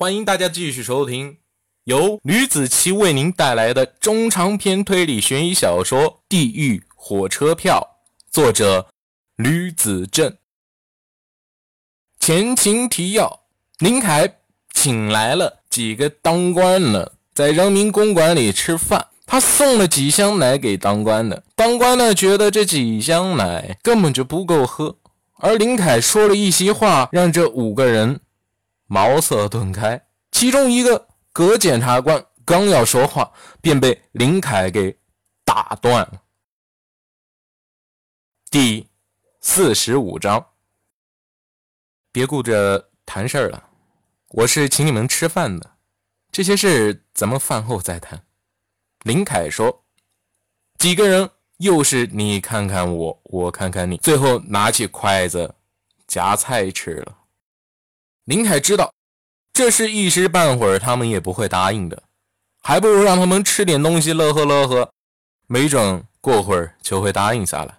欢迎大家继续收听由吕子奇为您带来的中长篇推理悬疑小说《地狱火车票》，作者吕子正。前情提要：林凯请来了几个当官的，在人民公馆里吃饭。他送了几箱奶给当官的，当官的觉得这几箱奶根本就不够喝，而林凯说了一席话，让这五个人。茅塞顿开，其中一个葛检察官刚要说话，便被林凯给打断了。第四十五章，别顾着谈事儿了，我是请你们吃饭的，这些事咱们饭后再谈。林凯说：“几个人又是你看看我，我看看你，最后拿起筷子夹菜吃了。”林凯知道，这是一时半会儿他们也不会答应的，还不如让他们吃点东西乐呵乐呵，没准过会儿就会答应下来。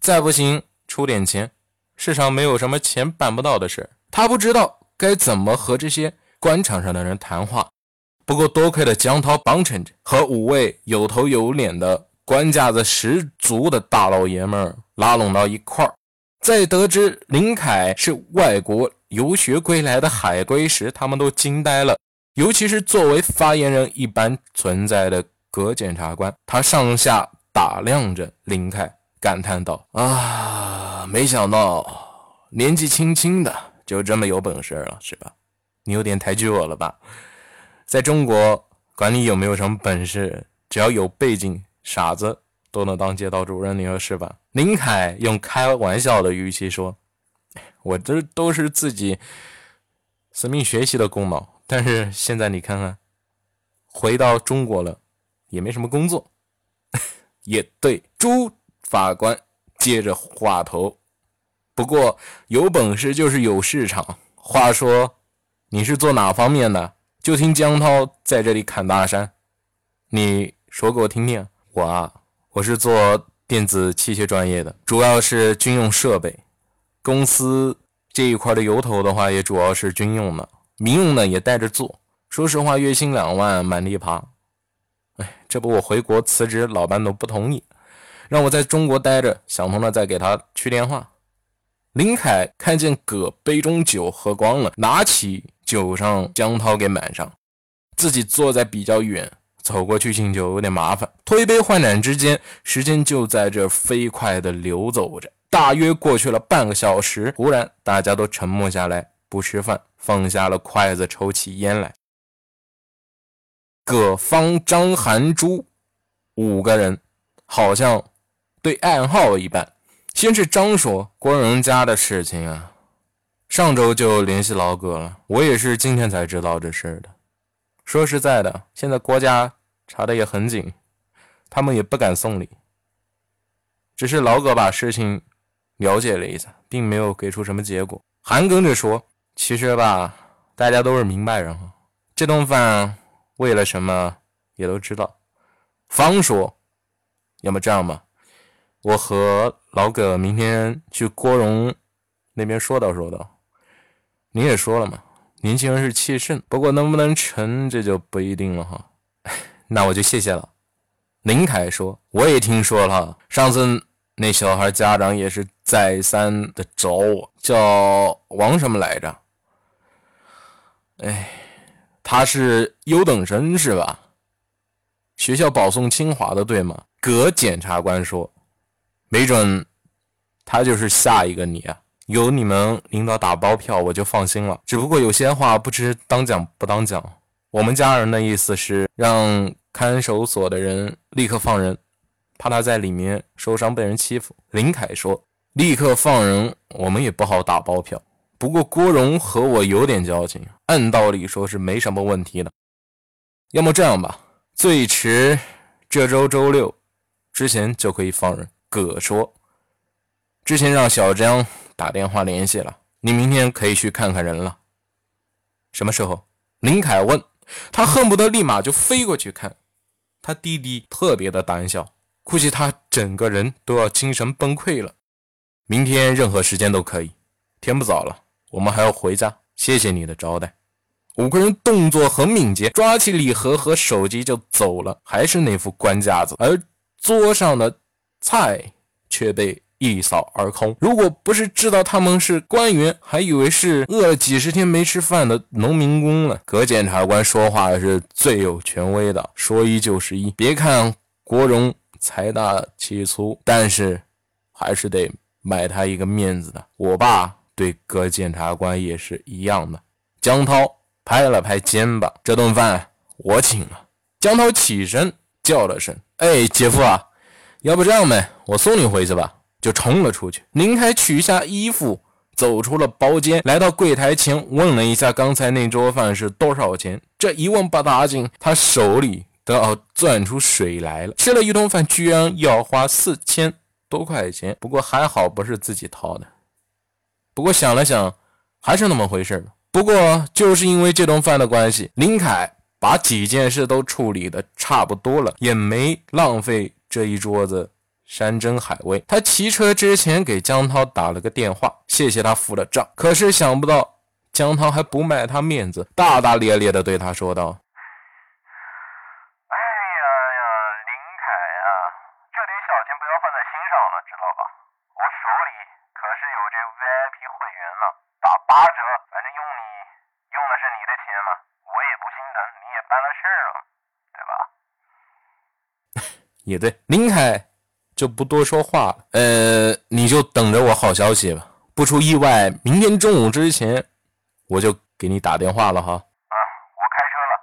再不行，出点钱，世上没有什么钱办不到的事。他不知道该怎么和这些官场上的人谈话，不过多亏了江涛帮衬着，和五位有头有脸的官架子十足的大老爷们儿拉拢到一块儿。在得知林凯是外国。游学归来的海归时，他们都惊呆了。尤其是作为发言人一般存在的葛检察官，他上下打量着林凯，感叹道：“啊，没想到年纪轻轻的就这么有本事了，是吧？你有点抬举我了吧？在中国，管你有没有什么本事，只要有背景，傻子都能当街道主任，你说是吧？”林凯用开玩笑的语气说。我这都是自己死命学习的功劳，但是现在你看看，回到中国了，也没什么工作。也对，朱法官接着话头。不过有本事就是有市场。话说，你是做哪方面的？就听江涛在这里侃大山，你说给我听听。我啊，我是做电子器械专业的，主要是军用设备。公司这一块的由头的话，也主要是军用的，民用呢也带着做。说实话，月薪两万，满地爬。哎，这不我回国辞职，老板都不同意，让我在中国待着，想通了再给他去电话。林凯看见葛杯中酒喝光了，拿起酒上江涛给满上，自己坐在比较远，走过去敬酒有点麻烦。推杯换盏之间，时间就在这飞快地流走着。大约过去了半个小时，忽然大家都沉默下来，不吃饭，放下了筷子，抽起烟来。葛方、张、涵、朱五个人，好像对暗号一般。先是张说：“郭荣家的事情啊，上周就联系老葛了，我也是今天才知道这事的。说实在的，现在国家查的也很紧，他们也不敢送礼。只是老葛把事情……”了解了一下，并没有给出什么结果。韩跟着说：“其实吧，大家都是明白人哈，这顿饭为了什么也都知道。”方说：“要么这样吧，我和老葛明天去郭荣那边说道说道。你也说了嘛，年轻人是气盛，不过能不能成，这就不一定了哈。那我就谢谢了。”林凯说：“我也听说了，上次。”那小孩家长也是再三的找我，叫王什么来着？哎，他是优等生是吧？学校保送清华的对吗？葛检察官说：“没准他就是下一个你啊！有你们领导打包票，我就放心了。只不过有些话不知当讲不当讲。我们家人的意思是让看守所的人立刻放人。”怕他在里面受伤被人欺负，林凯说：“立刻放人，我们也不好打包票。不过郭荣和我有点交情，按道理说是没什么问题的。要么这样吧，最迟这周周六之前就可以放人。”葛说：“之前让小张打电话联系了，你明天可以去看看人了。什么时候？”林凯问。他恨不得立马就飞过去看。他弟弟特别的胆小。估计他整个人都要精神崩溃了。明天任何时间都可以。天不早了，我们还要回家。谢谢你的招待。五个人动作很敏捷，抓起礼盒和手机就走了，还是那副官架子，而桌上的菜却被一扫而空。如果不是知道他们是官员，还以为是饿了几十天没吃饭的农民工呢。葛检察官说话是最有权威的，说一就是一。别看国荣财大气粗，但是还是得买他一个面子的。我爸对葛检察官也是一样的。江涛。拍了拍肩膀，这顿饭我请了。江涛起身叫了声：“哎，姐夫啊，要不这样呗，我送你回去吧。”就冲了出去。林凯取下衣服，走出了包间，来到柜台前，问了一下刚才那桌饭是多少钱。这一问不打紧，他手里都要攥出水来了。吃了一顿饭，居然要花四千多块钱。不过还好不是自己掏的。不过想了想，还是那么回事吧。不过，就是因为这顿饭的关系，林凯把几件事都处理的差不多了，也没浪费这一桌子山珍海味。他骑车之前给江涛打了个电话，谢谢他付了账。可是想不到江涛还不卖他面子，大大咧咧的对他说道：“哎呀呀，林凯呀，这点小钱不要放在心上了，知道吧？我手里可是有这 VIP 会员呢，打八折。”反正用你用的是你的钱嘛，我也对，林凯就不多说话了。呃，你就等着我好消息吧。不出意外，明天中午之前我就给你打电话了哈。啊，我开车了，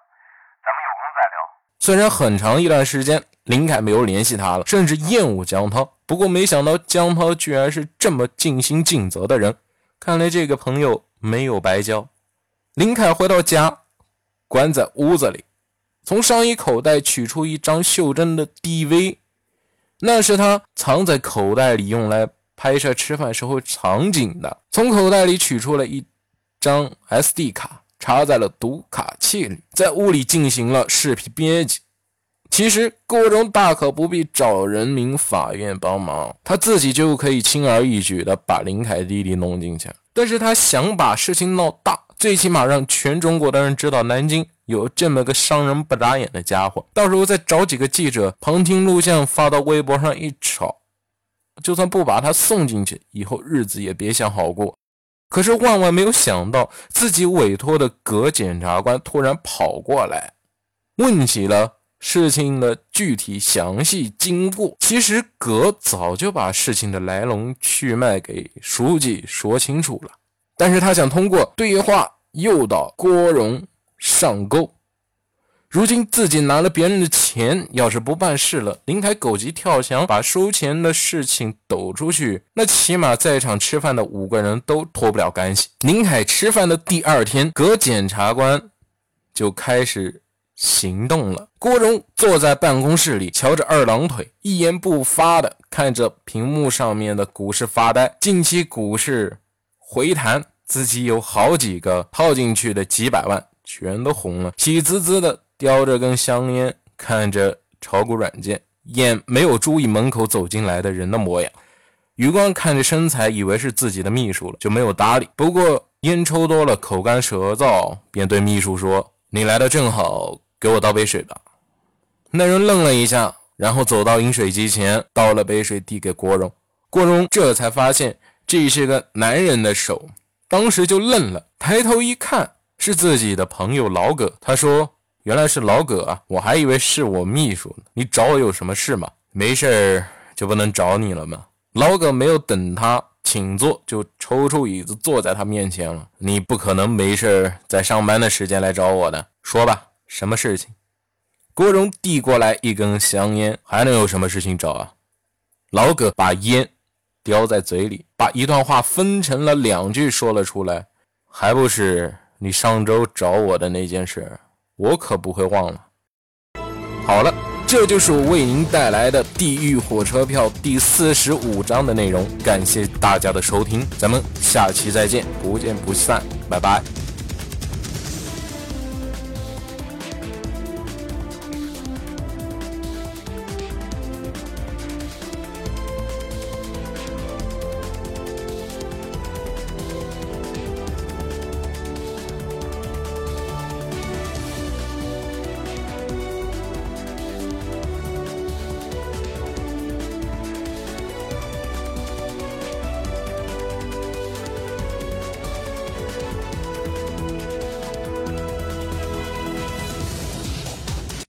咱们有空再聊。虽然很长一段时间林凯没有联系他了，甚至厌恶江涛，不过没想到江涛居然是这么尽心尽责的人。看来这个朋友没有白交。林凯回到家，关在屋子里。从上衣口袋取出一张袖珍的 DV，那是他藏在口袋里用来拍摄吃饭时候场景的。从口袋里取出了一张 SD 卡，插在了读卡器里，在屋里进行了视频编辑。其实郭荣大可不必找人民法院帮忙，他自己就可以轻而易举的把林凯弟弟弄进去。但是他想把事情闹大，最起码让全中国的人知道南京。有这么个伤人不眨眼的家伙，到时候再找几个记者旁听录像发到微博上一炒，就算不把他送进去，以后日子也别想好过。可是万万没有想到，自己委托的葛检察官突然跑过来，问起了事情的具体详细经过。其实葛早就把事情的来龙去脉给书记说清楚了，但是他想通过对话诱导郭荣。上钩，如今自己拿了别人的钱，要是不办事了，林凯狗急跳墙把收钱的事情抖出去，那起码在场吃饭的五个人都脱不了干系。林凯吃饭的第二天，葛检察官就开始行动了。郭荣坐在办公室里，翘着二郎腿，一言不发的看着屏幕上面的股市发呆。近期股市回弹，自己有好几个套进去的几百万。全都红了，喜滋滋的叼着根香烟，看着炒股软件，眼没有注意门口走进来的人的模样，余光看着身材，以为是自己的秘书了，就没有搭理。不过烟抽多了，口干舌燥，便对秘书说：“你来的正好，给我倒杯水吧。”那人愣了一下，然后走到饮水机前，倒了杯水递给郭荣。郭荣这才发现这是个男人的手，当时就愣了，抬头一看。是自己的朋友老葛，他说：“原来是老葛啊，我还以为是我秘书呢。你找我有什么事吗？没事儿就不能找你了吗？”老葛没有等他请坐，就抽出椅子坐在他面前了。你不可能没事儿在上班的时间来找我的，说吧，什么事情？郭荣递过来一根香烟，还能有什么事情找啊？老葛把烟叼在嘴里，把一段话分成了两句说了出来，还不是？你上周找我的那件事，我可不会忘了。好了，这就是我为您带来的《地狱火车票》第四十五章的内容。感谢大家的收听，咱们下期再见，不见不散，拜拜。